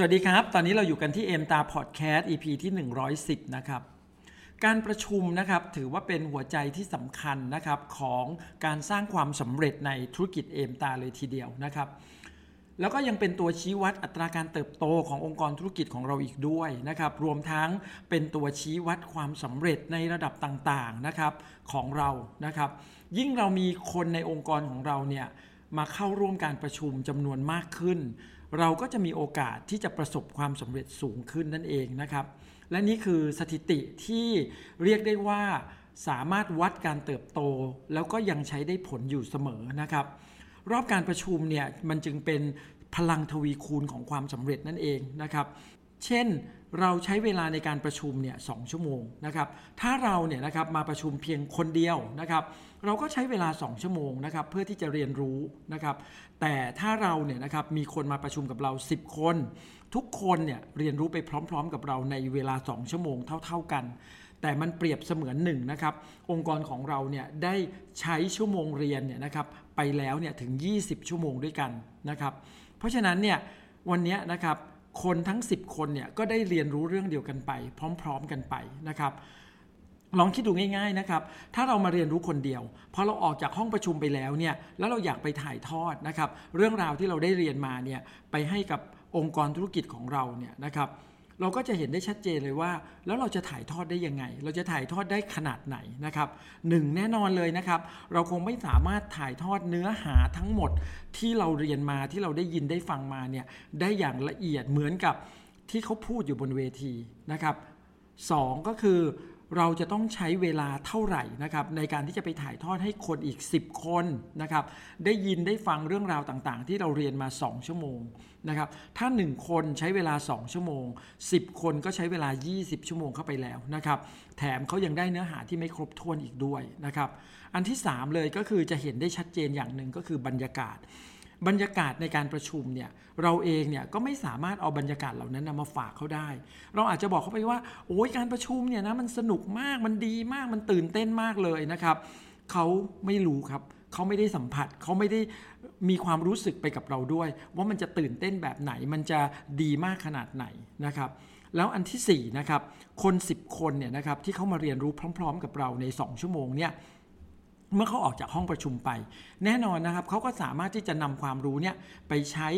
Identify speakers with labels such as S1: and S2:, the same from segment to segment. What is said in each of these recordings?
S1: สวัสดีครับ ตอนนี้เราอยู่กันที่เอ็มตาพอดแคสต์ EP ที่ 110 นะครับ การประชุมนะครับถือว่าเป็นหัวใจที่สำคัญนะครับของการสร้างความสำเร็จในธุรกิจเอมตาเลยทีเดียวนะครับแล้วก็ยังเป็นตัวชี้วัดอัตราการเติบโตขององค์กรธุรกิจของเราอีกด้วยนะครับ รวมทั้งเป็นตัวชี้วัดความสำเร็จในระดับต่างๆนะครับของเรานะครับ ยิ่งเรามีคนในองค์กรของเราเนี่ยมาเข้าร่วมการประชุมจำนวนมากขึ้น เราก็จะมีโอกาสที่จะประสบความสำเร็จสูงขึ้นนั่นเองนะครับ และนี่คือสถิติที่เรียกได้ว่าสามารถวัดการเติบโต แล้วก็ยังใช้ได้ผลอยู่เสมอนะครับ รอบการประชุมเนี่ยมันจึงเป็นพลังทวีคูณของความสำเร็จนั่นเองนะครับ เช่นเราใช้เวลาในการประชุมเนี่ยสชั่วโมงนะครับถ้าเราเนี่ยนะครับมาประชุมเพียงคนเดียวนะครับ เราก็ใช้เวลา 2 ชั่วโมงนะครับเพื่อที่จะเรียนรู้นะครับ แต่ถ้าเราเนี่ยนะครับมีคนมาประชุมกับเรา 10 คน ทุกคนเนี่ยเรียนรู้ไปพร้อม ๆ กับเราในเวลา 2 ชั่วโมงเท่า ๆกัน แต่มันเปรียบเสมือนหนึ่งนะครับ องค์กรของเราเนี่ยได้ใช้ชั่วโมงเรียนเนี่ยนะครับไปแล้วเนี่ยถึง 20 ชั่วโมงด้วยกันนะครับ เพราะฉะนั้นเนี่ยวันนี้นะครับ คนทั้ง 10 คนเนี่ยก็ได้เรียนรู้เรื่องเดียวกันไป พร้อม ๆกันไปนะครับลองคิดดูง่ายๆนะครับ ถ้าเรามาเรียนรู้คนเดียว พอเราออกจากห้องประชุมไปแล้วเนี่ย แล้วเราอยากไปถ่ายทอดนะครับ เรื่องราวที่เราได้เรียนมาเนี่ย ไปให้กับองค์กรธุรกิจของเราเนี่ยนะครับ เราก็จะเห็นได้ชัดเจนเลยว่า แล้วเราจะถ่ายทอดได้ยังไง เราจะถ่ายทอดได้ขนาดไหนนะครับหนึ่งแน่นอนเลยนะครับ เราคงไม่สามารถถ่ายทอดเนื้อหาทั้งหมดที่เราเรียนมาที่เราได้ยินได้ฟังมาเนี่ยได้อย่างละเอียดเหมือนกับที่เขาพูดอยู่บนเวทีนะครับสองก็คือ เราจะต้องใช้เวลาเท่าไหร่นะครับในการที่จะไปถ่ายทอดให้คนอีก 10 คนนะครับได้ยินได้ฟังเรื่องราวต่างๆ ที่เราเรียนมา 2 ชั่วโมงนะครับถ้า 1 คนใช้เวลา 2 ชั่วโมง 10 คนก็ใช้เวลา 20 ชั่วโมงเข้าไปแล้วนะครับแถมเขายังได้เนื้อหาที่ไม่ครบถ้วนอีกด้วยนะครับอันที่ 3 เลยก็คือจะเห็นได้ชัดเจนอย่างหนึ่งก็คือบรรยากาศ บรรยากาศในการประชุมเนี่ยเราเองเนี่ยก็ไม่สามารถเอาบรรยากาศเหล่านั้นมาฝากเขาได้ เราอาจจะบอกเขาไปว่าโอ้ยการประชุมเนี่ยนะมันสนุกมากมันดีมากมันตื่นเต้นมากเลยนะครับเขาไม่รู้ครับเขาไม่ได้สัมผัสเขาไม่ได้มีความรู้สึกไปกับเราด้วย ว่ามันจะตื่นเต้นแบบไหน มันจะดีมากขนาดไหนนะครับแล้วอันที่4นะครับคน 10 คนเนี่ยนะครับที่เขามาเรียนรู้พร้อม ๆ กับเราใน 2 ชั่วโมงเนี่ย เมื่อเขาออกจากห้องประชุมไป แน่นอนนะครับเขาก็สามารถที่จะนำความรู้เนี่ยไปใช้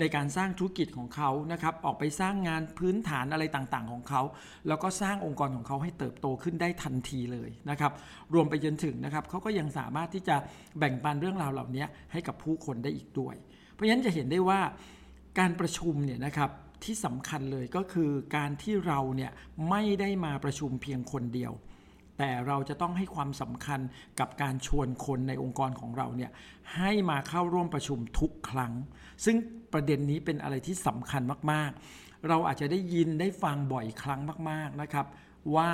S1: ในการสร้างธุรกิจของเขานะครับออกไปสร้างงานพื้นฐานอะไรต่างๆ ของเขา แล้วก็สร้างองค์กรของเขาให้เติบโตขึ้นได้ทันทีเลยนะครับรวมไปจนถึงนะครับเขาก็ยังสามารถที่จะแบ่งปันเรื่องราวเหล่านี้ให้กับผู้คนได้อีกด้วย เพราะฉะนั้นจะเห็นได้ว่าการประชุมเนี่ยนะครับที่สำคัญเลยก็คือการที่เราเนี่ยไม่ได้มาประชุมเพียงคนเดียว แต่เราจะต้องให้ความสำคัญกับการชวนคนในองค์กรของเราเนี่ยให้มาเข้าร่วมประชุมทุกครั้ง ซึ่งประเด็นนี้เป็นอะไรที่สำคัญมากๆ เราอาจจะได้ยินได้ฟังบ่อยครั้งมาก ๆนะครับ ว่า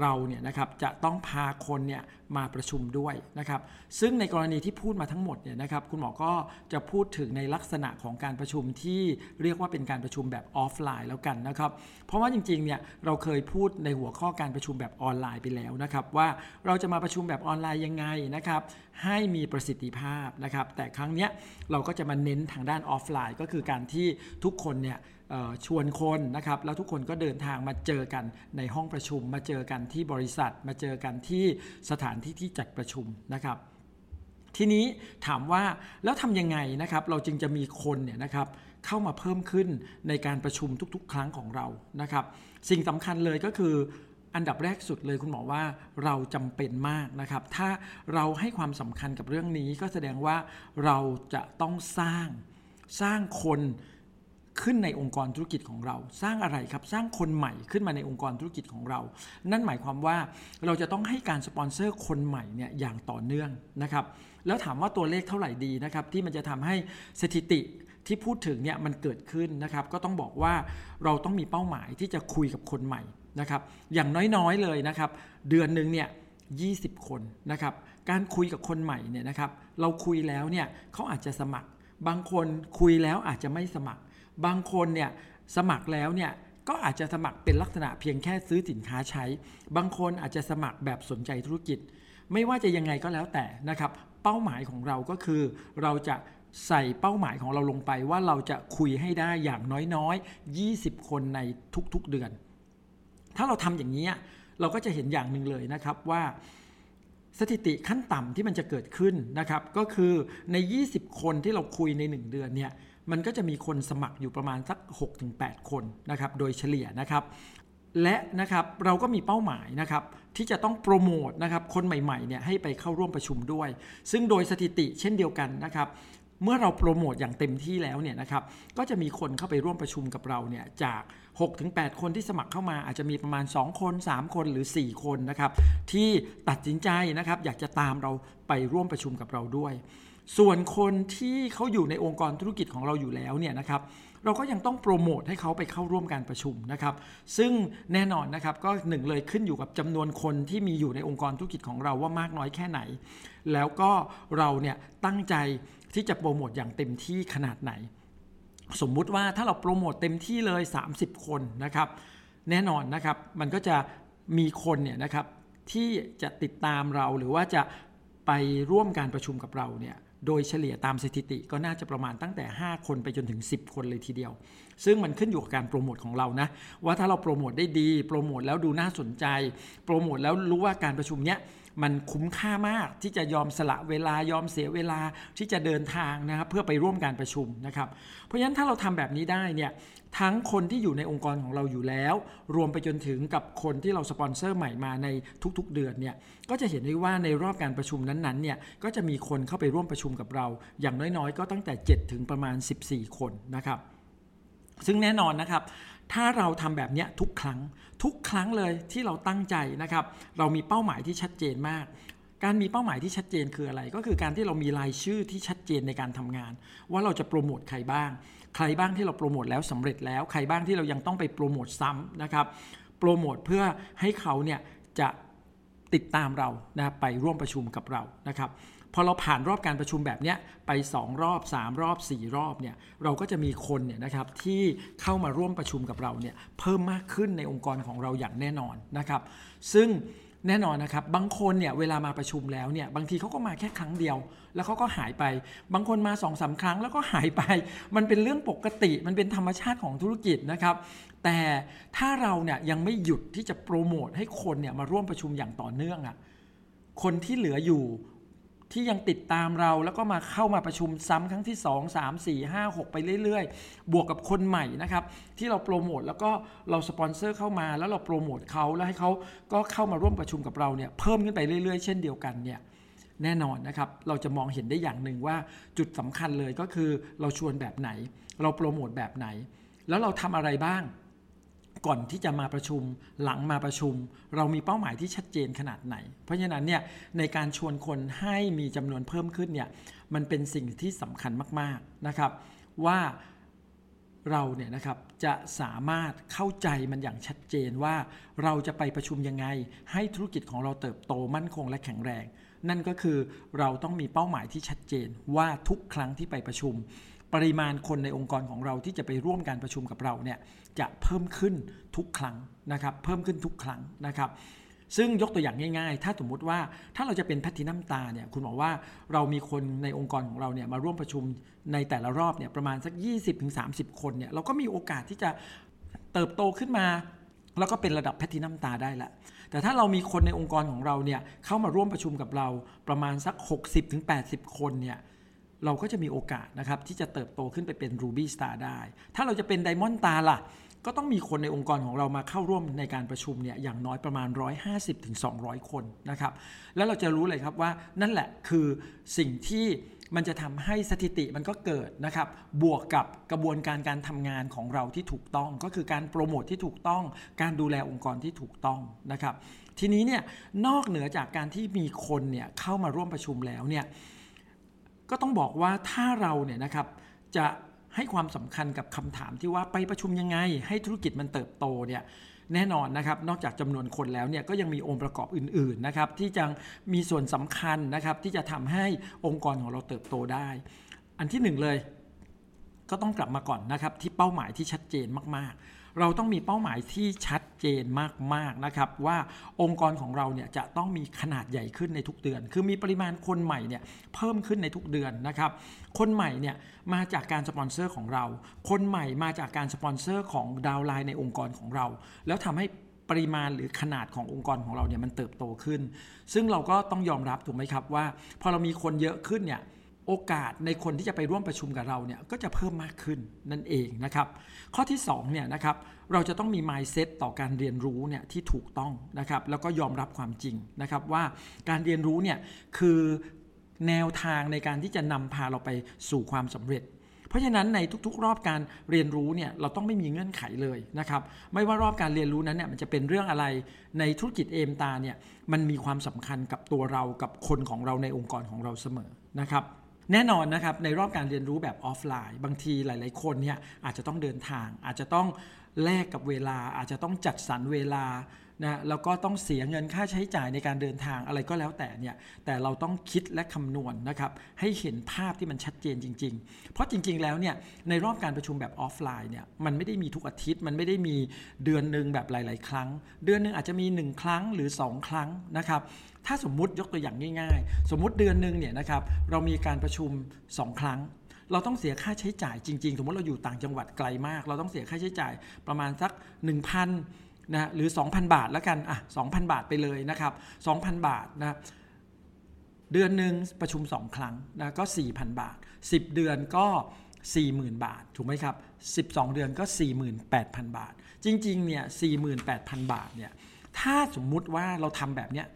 S1: เราเนี่ยนะครับจะต้องพาคนเนี่ยมาประชุมด้วยนะครับซึ่งในกรณีที่พูดมาทั้งหมดเนี่ยนะครับคุณหมอก็จะพูดถึงในลักษณะของการประชุมที่เรียกว่าเป็นการประชุมแบบออฟไลน์แล้วกันนะครับเพราะว่าจริงๆเนี่ยเราเคยพูดในหัวข้อการประชุมแบบออนไลน์ไปแล้วนะครับว่าเราจะมาประชุมแบบออนไลน์ยังไงนะครับให้มีประสิทธิภาพนะครับแต่ครั้งเนี้ยเราก็จะมาเน้นทางด้านออฟไลน์ ก็คือการที่ทุกคนเนี่ยชวนคนนะครับแล้วทุกคนก็เดินทางมาเจอกันในห้องประชุมมาเจอกันที่บริษัท มาเจอกันที่สถานที่ที่จัดประชุมนะครับทีนี้ถามว่าแล้วทำยังไงนะครับเราจึงจะมีคนเนี่ยนะครับเข้ามาเพิ่มขึ้นในการประชุมทุกๆ ครั้งของเรานะครับ สิ่งสำคัญเลยก็คืออันดับแรกสุดเลยคุณหมอว่าเราจำเป็นมากนะครับ ถ้าเราให้ความสำคัญกับเรื่องนี้ก็แสดงว่าเราจะต้องสร้างสร้างคน ขึ้นในองค์กรธุรกิจของเรา สร้างอะไรครับสร้างคนใหม่ขึ้นมาในองค์กรธุรกิจของเรา นั่นหมายความว่าเราจะต้องให้การสปอนเซอร์คนใหม่เนี่ยอย่างต่อเนื่องนะครับแล้วถามว่าตัวเลขเท่าไหร่ดีนะครับที่มันจะทำให้สถิติที่พูดถึงเนี่ยมันเกิดขึ้นนะครับก็ต้องบอกว่าเราต้องมีเป้าหมายที่จะคุยกับคนใหม่นะครับอย่างน้อยๆเลยนะครับเดือนหนึ่งเนี่ย20 คนนะครับการคุยกับคนใหม่เนี่ยนะครับเราคุยแล้วเนี่ยเขาอาจจะสมัคร บางคนคุยแล้วอาจจะไม่สมัคร บางคนเนี่ยสมัครแล้วเนี่ยก็อาจจะสมัครเป็นลักษณะเพียงแค่ซื้อสินค้าใช้ บางคนอาจจะสมัครแบบสนใจธุรกิจ ไม่ว่าจะยังไงก็แล้วแต่นะครับ เป้าหมายของเราก็คือ เราจะใส่เป้าหมายของเราลงไปว่าเราจะคุยให้ได้อย่างน้อยๆ 20 คนในทุกๆเดือน ถ้าเราทำอย่างนี้เราก็จะเห็นอย่างหนึ่งเลยนะครับว่าสถิติขั้นต่ำที่มันจะเกิดขึ้นนะครับ ก็คือใน 20 คนที่เราคุยใน 1 เดือนเนี่ย มันก็จะมีคนสมัครอยู่ประมาณสัก 6-8 คนนะครับโดยเฉลี่ยนะครับและนะครับเราก็มีเป้าหมายนะครับที่จะต้องโปรโมทนะครับคนใหม่ๆเนี่ยให้ไปเข้าร่วมประชุมด้วย ซึ่งโดยสถิติเช่นเดียวกันนะครับเมื่อเราโปรโมทอย่างเต็มที่แล้วเนี่ยนะครับก็จะมีคนเข้าไปร่วมประชุมกับเราเนี่ยจาก 6-8 คนที่สมัครเข้ามาอาจจะมีประมาณ 2 คน 3 คนหรือ 4 คนนะครับที่ตัดสินใจนะครับอยากจะตามเราไปร่วมประชุมกับเราด้วย ส่วนคนที่เขาอยู่ในองค์กรธุรกิจของเราอยู่แล้วเนี่ยนะครับเราก็ยังต้องโปรโมทให้เขาไปเข้าร่วมการประชุมนะครับ ซึ่งแน่นอนนะครับก็หนึ่งเลยขึ้นอยู่กับจำนวนคนที่มีอยู่ในองค์กรธุรกิจของเราว่ามากน้อยแค่ไหน แล้วก็เราเนี่ยตั้งใจที่จะโปรโมทอย่างเต็มที่ขนาดไหน สมมุติว่าถ้าเราโปรโมทเต็มที่เลย 30 คนนะครับแน่นอนนะครับมันก็จะมีคนเนี่ยนะครับที่จะติดตามเราหรือว่าจะไปร่วมการประชุมกับเราเนี่ย โดยเฉลี่ยตามสถิติก็น่าจะประมาณตั้งแต่ 5 คนไปจนถึง 10 คนเลยทีเดียว ซึ่งมันขึ้นอยู่กับการโปรโมทของเรานะ ว่าถ้าเราโปรโมทได้ดี โปรโมทแล้วดูน่าสนใจ โปรโมทแล้วรู้ว่าการประชุมเนี้ยมันคุ้มค่ามากที่จะยอมสละเวลายอมเสียเวลาที่จะเดินทางนะครับเพื่อไปร่วมการประชุมนะครับเพราะฉะนั้นถ้าเราทำแบบนี้ได้เนี่ยทั้งคนที่อยู่ในองค์กรของเราอยู่แล้ว รวมไปจนถึงกับคนที่เราสปอนเซอร์ใหม่มาในทุกๆเดือนเนี่ยก็จะเห็นได้ว่าในรอบการประชุมนั้นๆเนี่ยก็จะมีคนเข้าไปร่วมประชุมกับเรา อย่างน้อยๆ ก็ตั้งแต่ 7 ถึงประมาณ 14 คนนะครับซึ่งแน่นอนนะครับ ถ้าเราทำแบบนี้ทุกครั้งทุกครั้งเลยที่เราตั้งใจนะครับ เรามีเป้าหมายที่ชัดเจนมาก การมีเป้าหมายที่ชัดเจนคืออะไร ก็คือการที่เรามีรายชื่อที่ชัดเจนในการทำงาน ว่าเราจะโปรโมทใครบ้าง ใครบ้างที่เราโปรโมทแล้วสำเร็จแล้วใครบ้างที่เรายังต้องไปโปรโมทซ้ำนะครับโปรโมทเพื่อให้เขาเนี่ยจะติดตามเรานะไปร่วมประชุมกับเรานะครับ พอเราผ่านรอบการประชุมแบบนี้ไป 2 รอบ 3 รอบ 4 รอบเนี่ยเราก็จะมีคนเนี่ยนะครับที่เข้ามาร่วมประชุมกับเราเนี่ยเพิ่มมากขึ้นในองค์กรของเราอย่างแน่นอนนะครับ ซึ่งแน่นอนนะครับ บางคนเนี่ยเวลามาประชุมแล้วเนี่ยบางทีเขาก็มาแค่ครั้งเดียว แล้วเขาก็หายไป บางคนมา2อสาครั้งแล้วก็หายไป มันเป็นเรื่องปกติ มันเป็นธรรมชาติของธุรกิจนะครับ แต่ถ้าเราเนี่ยยังไม่หยุดที่จะโปรโมทให้คนเนี่ยมาร่วมประชุมอย่างต่อเนื่องอะ่ะคนที่เหลืออยู่ ที่ยังติดตามเราแล้วก็มาเข้ามาประชุมซ้ำครั้งที่ 2 3 4 5 6 ไปเรื่อยๆ บวกกับคนใหม่นะครับ ที่เราโปรโมทแล้วก็เราสปอนเซอร์เข้ามาแล้วเราโปรโมทเขาแล้วให้เขาก็เข้ามาร่วมประชุมกับเราเนี่ยเพิ่มขึ้นไปเรื่อยๆ เช่นเดียวกันเนี่ยแน่นอนนะครับ เราจะมองเห็นได้อย่างหนึ่งว่าจุดสำคัญเลยก็คือเราชวนแบบไหน เราโปรโมทแบบไหน แล้วเราทำอะไรบ้าง ก่อนที่จะมาประชุมหลังมาประชุม เรามีเป้าหมายที่ชัดเจนขนาดไหน เพราะฉะนั้นเนี่ยในการชวนคนให้มีจำนวนเพิ่มขึ้นเนี่ยมันเป็นสิ่งที่สำคัญมากๆนะครับ ว่าเราเนี่ยนะครับจะสามารถเข้าใจมันอย่างชัดเจนว่าเราจะไปประชุมยังไง ให้ธุรกิจของเราเติบโตมั่นคงและแข็งแรง นั่นก็คือเราต้องมีเป้าหมายที่ชัดเจนว่าทุกครั้งที่ไปประชุม ปริมาณคนในองค์กรของเราที่จะไปร่วมการประชุมกับเราเนี่ยจะเพิ่มขึ้นทุกครั้งนะครับ เพิ่มขึ้นทุกครั้งนะครับซึ่งยกตัวอย่างง่ายๆ ถ้าสมมุติว่าถ้าเราจะเป็นแพทินัมตาเนี่ย คุณบอกว่าเรามีคนในองค์กรของเราเนี่ยมาร่วมประชุมในแต่ละรอบเนี่ยประมาณสัก 20-30 คนเนี่ยเราก็มีโอกาสที่จะเติบโตขึ้นมา แล้วก็เป็นระดับแพทินัมตาได้ละ แต่ถ้าเรามีคนในองค์กรของเราเนี่ยเข้ามาร่วมประชุมกับเราประมาณสัก 60-80 คนเนี่ย เราก็จะมีโอกาสนะครับที่จะเติบโตขึ้นไปเป็น Ruby Star ได้ ถ้าเราจะเป็น Diamond Star ล่ะ ก็ต้องมีคนในองค์กรของเรามาเข้าร่วมในการประชุมเนี่ยอย่างน้อยประมาณ 150-200 คนนะครับ แล้วเราจะรู้เลยครับว่านั่นแหละคือสิ่งที่มันจะทำให้สถิติมันก็เกิดนะครับ บวกกับกระบวนการการทำงานของเราที่ถูกต้อง ก็คือการโปรโมทที่ถูกต้อง การดูแลองค์กรที่ถูกต้องนะครับ ทีนี้เนี่ยนอกเหนือจากการที่มีคนเนี่ยเข้ามาร่วมประชุมแล้วเนี่ย ก็ต้องบอกว่าถ้าเราเนี่ยนะครับจะให้ความสำคัญกับคำถามที่ว่าไปประชุมยังไง ให้ธุรกิจมันเติบโตเนี่ยแน่นอนนะครับนอกจากจำนวนคนแล้วเนี่ยก็ยังมีองค์ประกอบอื่นๆนะครับที่จะมีส่วนสำคัญนะครับที่จะทำให้องค์กรของเราเติบโตได้ อันที่หนึ่งเลย ก็ต้องกลับมาก่อนนะครับที่เป้าหมายที่ชัดเจนมากๆ เราต้องมีเป้าหมายที่ชัดเจนมากๆนะครับว่าองค์กรของเราเนี่ยจะต้องมีขนาดใหญ่ขึ้นในทุกเดือน คือมีปริมาณคนใหม่เนี่ยเพิ่มขึ้นในทุกเดือนนะครับคนใหม่เนี่ยมาจากการสปอนเซอร์ของเรา คนใหม่มาจากการสปอนเซอร์ของดาวไลน์ในองค์กรของเรา แล้วทำให้ปริมาณหรือขนาดขององค์กรของเราเนี่ยมันเติบโตขึ้น ซึ่งเราก็ต้องยอมรับถูกไหมครับว่า พอเรามีคนเยอะขึ้นเนี่ย โอกาสในคนที่จะไปร่วมประชุมกับเราเนี่ยก็จะเพิ่มมากขึ้นนั่นเองนะครับ ข้อที่2เนี่ยนะครับเราจะต้องมี mindset ต่อการเรียนรู้เนี่ยที่ถูกต้องนะครับแล้วก็ยอมรับความจริงนะครับว่าการเรียนรู้เนี่ยคือแนวทางในการที่จะนำพาเราไปสู่ความสำเร็จเพราะฉะนั้นในทุกๆ รอบการเรียนรู้เนี่ยเราต้องไม่มีเงื่อนไขเลยนะครับไม่ว่ารอบการเรียนรู้นั้นเนี่ยมันจะเป็นเรื่องอะไรในธุรกิจเอมตาเนี่ยมันมีความสำคัญกับตัวเรากับคนของเราในองค์กรของเราเสมอนะครับ แน่นอนนะครับในรอบการเรียนรู้แบบออฟไลน์ บางทีหลาย ๆ คนเนี่ยอาจจะต้องเดินทาง อาจจะต้องแลกกับเวลา อาจจะต้องจัดสรรเวลานะแล้วก็ต้องเสียเงินค่าใช้จ่ายในการเดินทางอะไรก็แล้วแต่เนี่ยแต่เราต้องคิดและคำนวณนนะครับให้เห็นภาพที่มันชัดเจนจริง ๆ เพราะจริง ๆ แล้วเนี่ยในรอบการประชุมแบบออฟไลน์เนี่ยมันไม่ได้มีทุกอาทิตย์ มันไม่ได้มีเดือนหนึ่งแบบหลาย ๆ ครั้ง เดือนหนึ่งอาจจะมี 1 ครั้งหรือ 2 ครั้งนะครับ ถ้าสมมุติยกตัวอย่างง่ายๆ สมมุติเดือนหนึ่งเนี่ยนะครับเรามีการประชุม 2 ครั้ง เราต้องเสียค่าใช้จ่ายจริงๆ สมมติเราอยู่ต่างจังหวัดไกลมาก เราต้องเสียค่าใช้จ่ายประมาณสัก 1,000นะหรือ 2,000 บาทแล้วกันอะ2,000 บาทไปเลยนะครับ2,000 บาทนะเดือนหนึ่งประชุม 2 ครั้งนะก็ 4,000 บาท 10 เดือนก็ 40,000 บาท ถูกไหมครับ 12 เดือนก็ 48,000 บาท จริงๆเนี่ย48,000 บาทเนี่ยถ้าสมมุติว่าเราทำแบบเนี้ย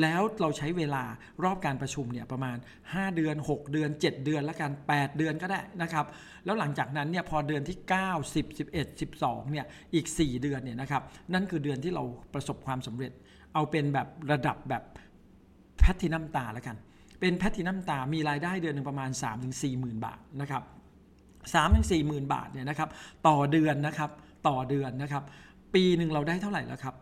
S1: แล้วเราใช้เวลารอบการประชุมเนี่ยประมาณ 5 เดือน 6 เดือน 7 เดือนแล้วกัน 8 เดือนก็ได้นะครับแล้วหลังจากนั้นเนี่ยพอเดือนที่ 9 10 11 12เนี่ยอีก 4 เดือนเนี่ยนะครับนั่นคือเดือนที่เราประสบความสำเร็จ เอาเป็นแบบระดับแบบแพทินัมตาแล้วกัน เป็นแพทินัมตามีรายได้เดือนหนึ่งประมาณ 3-4หมื่นบาทนะครับ3ถึง4หมื่นบาทเนี่ยนะครับต่อเดือนนะครับต่อเดือนนะครับ ปีหนึ่งเราได้เท่าไหร่แล้วครับ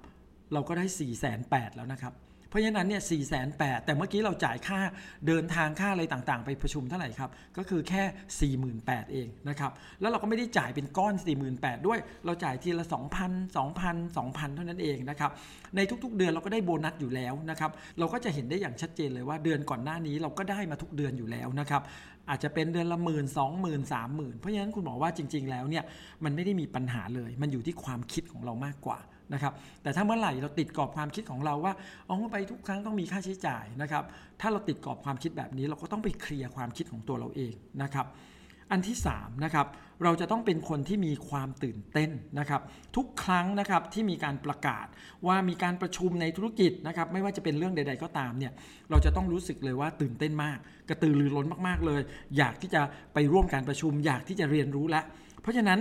S1: เราก็ได้4 8 0 0 0แล้วนะครับ เพราะฉะนั้นเนี่ยสี่แสนแปดแต่เมื่อกี้เราจ่ายค่าเดินทางค่าอะไรต่างๆ ไปประชุมเท่าไหร่ครับ ก็คือแค่ 4 8 0 0 0เองนะครับ แล้วเราก็ไม่ได้จ่ายเป็นก้อน 4 8 0 0 0 ด้วย เราจ่ายทีละ 2,000 2,000 2,000 เท่านั้นเองนะครับ ในทุกๆเดือนเราก็ได้โบนัสอยู่แล้วนะครับ เราก็จะเห็นได้อย่างชัดเจนเลยว่าเดือนก่อนหน้านี้เราก็ได้มาทุกเดือนอยู่แล้วนะครับอาจจะเป็นเดือนละหมื่นสองหมื่นสามหมื่นเพราะฉะนั้นคุณหมอว่าจริง ๆ แล้วเนี่ยมันไม่ได้มีปัญหาเลย มันอยู่ที่ความคิดของเรามากกว่า นะครับแต่ถ้าเมื่อไหร่เราติดกรอบความคิดของเราว่าเอ๋อไปทุกครั้งต้องมีค่าใช้จ่ายนะครับถ้าเราติดกรอบความคิดแบบนี้ เราก็ต้องไปเคลียร์ความคิดของตัวเราเองนะครับอันที่3นะครับเราจะต้องเป็นคนที่มีความตื่นเต้นนะครับทุกครั้งนะครับที่มีการประกาศว่ามีการประชุมในธุรกิจนะครับไม่ว่าจะเป็นเรื่องใด ๆ ก็ตามเนี่ยเราจะต้องรู้สึกเลยว่าตื่นเต้นมาก กระตือรือร้นมากๆเลย อยากที่จะไปร่วมการประชุม อยากที่จะเรียนรู้และ เพราะฉะนั้น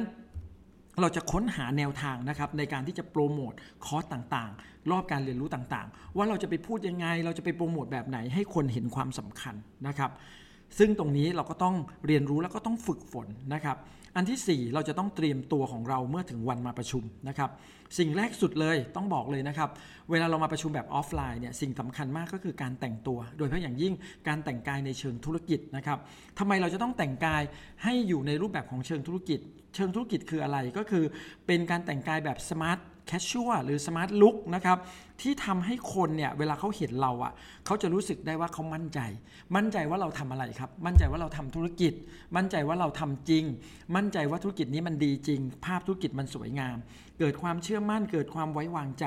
S1: เราจะค้นหาแนวทางนะครับในการที่จะโปรโมทคอร์สต่างๆ รอบการเรียนรู้ต่างๆ ว่าเราจะไปพูดยังไง เราจะไปโปรโมทแบบไหนให้คนเห็นความสำคัญนะครับ ซึ่งตรงนี้เราก็ต้องเรียนรู้แล้วก็ต้องฝึกฝนนะครับ อันที่ 4 เราจะต้องเตรียมตัวของเราเมื่อถึงวันมาประชุมนะครับ สิ่งแรกสุดเลยต้องบอกเลยนะครับ เวลาเรามาประชุมแบบออฟไลน์เนี่ยสิ่งสำคัญมากก็คือการแต่งตัว โดยเฉพาะอย่างยิ่งการแต่งกายในเชิงธุรกิจนะครับทำไมเราจะต้องแต่งกายให้อยู่ในรูปแบบของเชิงธุรกิจ เชิงธุรกิจคืออะไรก็คือ เป็นการแต่งกายแบบ smart casual หรือ smart look นะครับที่ทำให้คนเนี่ยเวลาเขาเห็นเราอะ่ะเขาจะรู้สึกได้ว่าเขามั่นใจ มั่นใจว่าเราทำอะไรครับ มั่นใจว่าเราทำธุรกิจ มั่นใจว่าเราทำจริง มั่นใจว่าธุรกิจนี้มันดีจริง ภาพธุรกิจมันสวยงาม เกิดความเชื่อมั่น เกิดความไว้วางใจ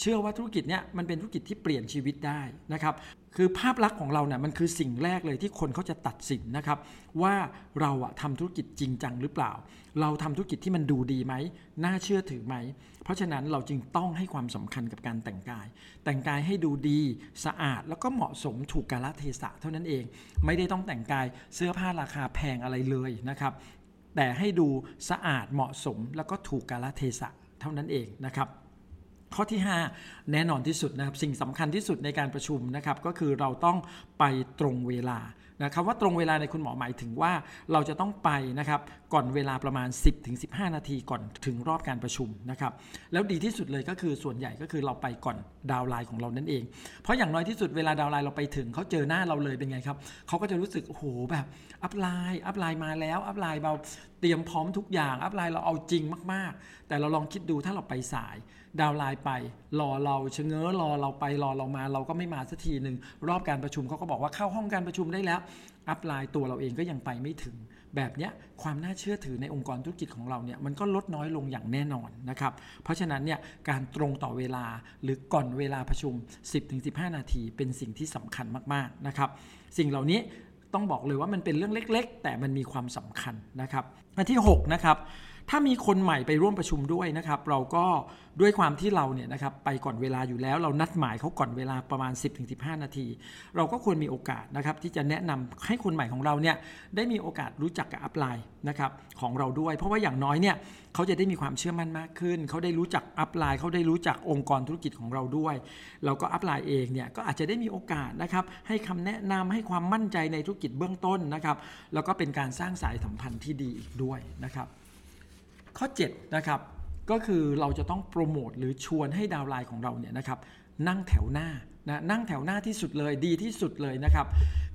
S1: เชื่อว่าธุรกิจเนี้ยมันเป็นธุรกิจที่เปลี่ยนชีวิตได้นะครับ คือภาพลักษณ์ของเราเนี่ยมันคือสิ่งแรกเลยที่คนเขาจะตัดสินนะครับว่าเราอะทำธุรกิจจริงจังหรือเปล่า เราทำธุรกิจที่มันดูดีไหมน่าเชื่อถือไหม เพราะฉะนั้นเราจึงต้องให้ความสำคัญกับการแต่งกาย แต่งกายให้ดูดีสะอาดแล้วก็เหมาะสมถูกกาลเทศะเท่านั้นเอง ไม่ได้ต้องแต่งกายเสื้อผ้าราคาแพงอะไรเลยนะครับแต่ให้ดูสะอาดเหมาะสมแล้วก็ถูกกาลเทศะเท่านั้นเองนะครับ ข้อที่ 5 แน่นอนที่สุดนะครับ สิ่งสำคัญที่สุดในการประชุมนะครับ ก็คือเราต้องไปตรงเวลา นะคำว่าตรงเวลาในคุณหมอหมายถึงว่าเราจะต้องไปนะครับก่อนเวลาประมาณ 10-15 นาทีก่อนถึงรอบการประชุมนะครับแล้วดีที่สุดเลยก็คือส่วนใหญ่ก็คือเราไปก่อน downline ของเรานั่นเอง เพราะอย่างน้อยที่สุดเวลา downline เราไปถึงเขาเจอหน้าเราเลยเป็นไงครับเขาก็จะรู้สึกโอ้โหแบบ upline upline มาแล้ว upline เราเตรียมพร้อมทุกอย่าง upline เราเอาจริงมาก ๆ แต่เราลองคิดดูถ้าเราไปสาย downline ไป รอเราชะเง้อรอเราไปรอเรามา เราก็ไม่มาสักทีหนึ่งรอบการประชุมเขาก็บอกว่าเข้าห้องการประชุมได้แล้ว อัพไลน์ตัวเราเองก็ยังไปไม่ถึง แบบนี้ความน่าเชื่อถือในองค์กรธุรกิจของเราเนี่ยมันก็ลดน้อยลงอย่างแน่นอนนะครับ เพราะฉะนั้นเนี่ยการตรงต่อเวลาหรือก่อนเวลาประชุม 10-15 นาที เป็นสิ่งที่สำคัญมากๆนะครับ สิ่งเหล่านี้ต้องบอกเลยว่ามันเป็นเรื่องเล็ก ๆ แต่มันมีความสำคัญนะครับอันที่6นะครับ ถ้ามีคนใหม่ไปร่วมประชุมด้วยนะครับ เราก็ด้วยความที่เราเนี่ยนะครับไปก่อนเวลาอยู่แล้ว เรานัดหมายเขาก่อนเวลาประมาณ 10-15 นาที เราก็ควรมีโอกาสนะครับที่จะแนะนำให้คนใหม่ของเราเนี่ยได้มีโอกาสรู้จักกับ upline นะครับของเราด้วย เพราะว่าอย่างน้อยเนี่ยเขาจะได้มีความเชื่อมั่นมากขึ้น เขาได้รู้จัก upline เขาได้รู้จักองค์กรธุรกิจของเราด้วย แล้วก็ upline เองเนี่ยก็อาจจะได้มีโอกาสนะครับให้คำแนะนำให้ความมั่นใจในธุรกิจเบื้องต้นนะครับแล้วก็เป็นการสร้างสายสัมพันธ์ที่ดีอีกด้วยนะครับ ข้อ 7 นะครับ ก็คือเราจะต้องโปรโมทหรือชวนให้ดาวไลน์ของเราเนี่ยนะครับนั่งแถวหน้านะนั่งแถวหน้าที่สุดเลยดีที่สุดเลยนะครับ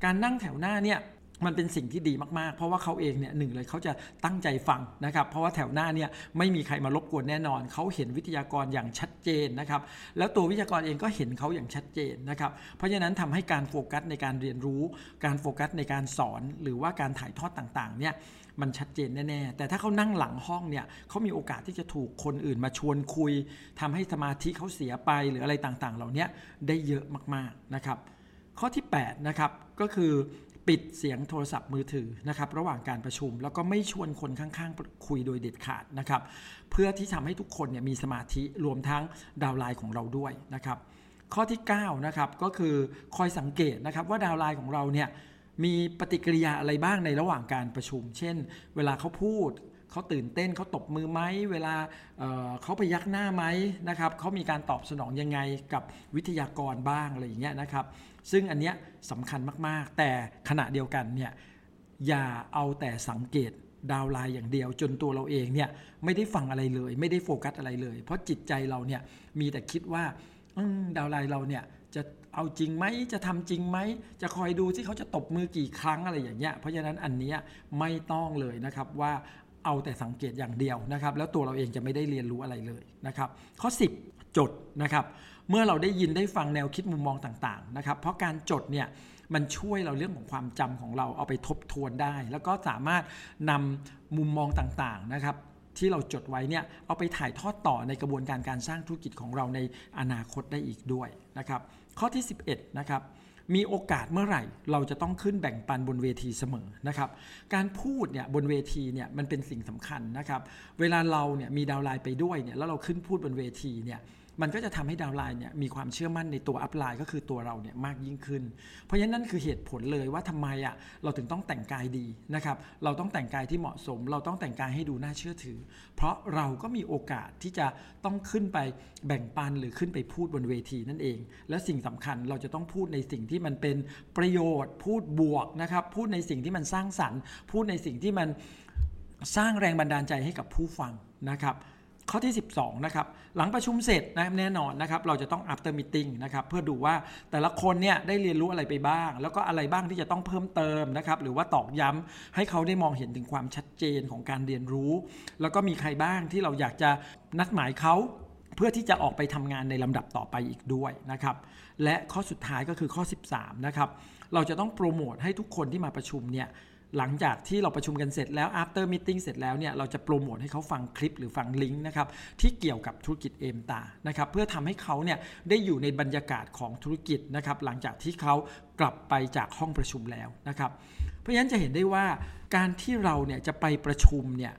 S1: การนั่งแถวหน้าเนี่ย มันเป็นสิ่งที่ดีมากๆ เพราะว่าเขาเองเนี่ยหนึ่งเลยเขาจะตั้งใจฟังนะครับ เพราะว่าแถวหน้าเนี่ยไม่มีใครมารบกวนแน่นอน เขาเห็นวิทยากรอย่างชัดเจนนะครับ แล้วตัววิทยากรเองก็เห็นเขาอย่างชัดเจนนะครับ เพราะฉะนั้นทำให้การโฟกัสในการเรียนรู้ การโฟกัสในการสอน หรือว่าการถ่ายทอดต่างๆ เนี่ยมันชัดเจนแน่ๆ แต่ถ้าเขานั่งหลังห้องเนี่ยเขามีโอกาสที่จะถูกคนอื่นมาชวนคุยทำให้สมาธิเขาเสียไปหรืออะไรต่างๆ เหล่านี้ได้เยอะมากๆนะครับ ข้อที่8นะครับก็คือ ปิดเสียงโทรศัพท์มือถือนะครับระหว่างการประชุม แล้วก็ไม่ชวนคนข้างๆ คุยโดยเด็ดขาดนะครับเพื่อที่ทำให้ทุกคนเนี่ยมีสมาธิรวมทั้งดาวไลน์ของเราด้วยนะครับข้อที่9นะครับก็คือคอยสังเกตนะครับว่าดาวไลน์ของเราเนี่ยมีปฏิกิริยาอะไรบ้างในระหว่างการประชุม เช่น เวลาเขาพูด เขาตื่นเต้นเขาตบมือไหมเวลาเเขาไปยักหน้าไหมนะครับเขามีการตอบสนองยังไงกับวิทยากรบ้างอะไรอย่างเงี้ยนะครับ ซึ่งอันเนี้ยสำคัญมากๆ แต่ขณะเดียวกันเนี่ยอย่าเอาแต่สังเกตดาวไลน์อย่างเดียวจนตัวเราเองเนี่ยไม่ได้ฟังอะไรเลย ไม่ได้โฟกัสอะไรเลย เพราะจิตใจเราเนี่ยมีแต่คิดว่าดาวไลน์เราเนี่ยจะเอาจริงไหมจะทำจริงไหมจะคอยดูที่เขาจะตบมือกี่ครั้งอะไรอย่างเงี้ยเพราะฉะนั้นอันนี้ไม่ต้องเลยนะครับว่า เอาแต่สังเกตอย่างเดียวนะครับ แล้วตัวเราเองจะไม่ได้เรียนรู้อะไรเลยนะครับ ข้อ 10 จดนะครับ เมื่อเราได้ยินได้ฟังแนวคิดมุมมองต่างๆนะครับ เพราะการจดเนี่ยมันช่วยเราเรื่องของความจำของเราเอาไปทบทวนได้ แล้วก็สามารถนำมุมมองต่างๆนะครับที่เราจดไว้เนี่ยเอาไปถ่ายทอดต่อในกระบวนการการสร้างธุรกิจของเราในอนาคตได้อีกด้วยนะครับ ข้อที่ 11นะครับ มีโอกาสเมื่อไหร่ เราจะต้องขึ้นแบ่งปันบนเวทีเสมอนะครับ การพูดเนี่ยบนเวทีเนี่ยมันเป็นสิ่งสำคัญนะครับ เวลาเราเนี่ยมีดาวไลน์ไปด้วยเนี่ยแล้วเราขึ้นพูดบนเวทีเนี่ย มันก็จะทำให้ดาวไลน์เนี่ยมีความเชื่อมั่นในตัวอัพไลน์ก็คือตัวเราเนี่ยมากยิ่งขึ้น เพราะฉะนั้นนั่นคือเหตุผลเลยว่าทำไมอะเราถึงต้องแต่งกายดีนะครับ เราต้องแต่งกายที่เหมาะสม เราต้องแต่งกายให้ดูน่าเชื่อถือ เพราะเราก็มีโอกาสที่จะต้องขึ้นไปแบ่งปันหรือขึ้นไปพูดบนเวทีนั่นเอง และสิ่งสำคัญเราจะต้องพูดในสิ่งที่มันเป็นประโยชน์ พูดบวกนะครับ พูดในสิ่งที่มันสร้างสรรค์ พูดในสิ่งที่มันสร้างแรงบันดาลใจให้กับผู้ฟังนะครับ ข้อที่ 12 นะครับ หลังประชุมเสร็จนะแน่นอนนะครับ เราจะต้อง after meeting นะครับ เพื่อดูว่าแต่ละคนเนี่ยได้เรียนรู้อะไรไปบ้าง แล้วก็อะไรบ้างที่จะต้องเพิ่มเติมนะครับ หรือว่าตอกย้ำให้เขาได้มองเห็นถึงความชัดเจนของการเรียนรู้ แล้วก็มีใครบ้างที่เราอยากจะนัดหมายเขาเพื่อที่จะออกไปทำงานในลำดับต่อไปอีกด้วยนะครับ และข้อสุดท้ายก็คือข้อ 13 นะครับ เราจะต้องโปรโมทให้ทุกคนที่มาประชุมเนี่ย หลังจากที่เราประชุมกันเสร็จแล้ว after meeting เสร็จแล้วเนี่ยเราจะโปรโมทให้เขาฟังคลิปหรือฟังลิงก์นะครับที่เกี่ยวกับธุรกิจเอมตานะครับเพื่อทำให้เขาเนี่ยได้อยู่ในบรรยากาศของธุรกิจนะครับหลังจากที่เขากลับไปจากห้องประชุมแล้วนะครับเพราะฉะนั้นจะเห็นได้ว่าการที่เราเนี่ยจะไปประชุมเนี่ย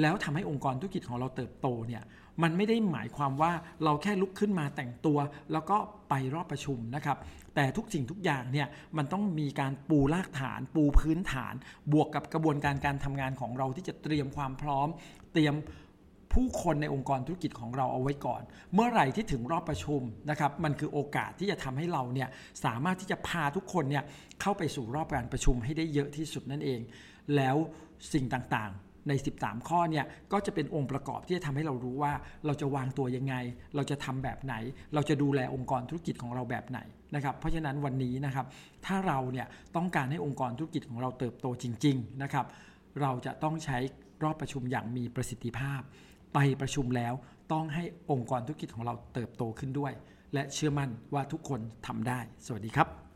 S1: แล้วทำให้องค์กรธุรกิจของเราเติบโตเนี่ยมันไม่ได้หมายความว่าเราแค่ลุกขึ้นมาแต่งตัว แล้วก็ไปรอบประชุมนะครับ แต่ทุกสิ่งทุกอย่างเนี่ยมันต้องมีการปูรากฐาน ปูพื้นฐาน บวกกับกระบวนการการทำงานของเราที่จะเตรียมความพร้อม เตรียมผู้คนในองค์กรธุรกิจของเราเอาไว้ก่อน เมื่อไหร่ที่ถึงรอบประชุมนะครับ มันคือโอกาสที่จะทำให้เราเนี่ยสามารถที่จะพาทุกคนเนี่ยเข้าไปสู่รอบการประชุมให้ได้เยอะที่สุดนั่นเอง แล้วสิ่งต่างๆ ใน 13 ข้อเนี่ยก็จะเป็นองค์ประกอบที่จะทำให้เรารู้ว่าเราจะวางตัวยังไง เราจะทำแบบไหน เราจะดูแลองค์กรธุรกิจของเราแบบไหนนะครับเพราะฉะนั้นวันนี้นะครับถ้าเราเนี่ยต้องการให้องค์กรธุรกิจของเราเติบโตจริงๆนะครับเราจะต้องใช้รอบประชุมอย่างมีประสิทธิภาพ ไปประชุมแล้วต้องให้องค์กรธุรกิจของเราเติบโตขึ้นด้วย และเชื่อมั่นว่าทุกคนทำได้ สวัสดีครับ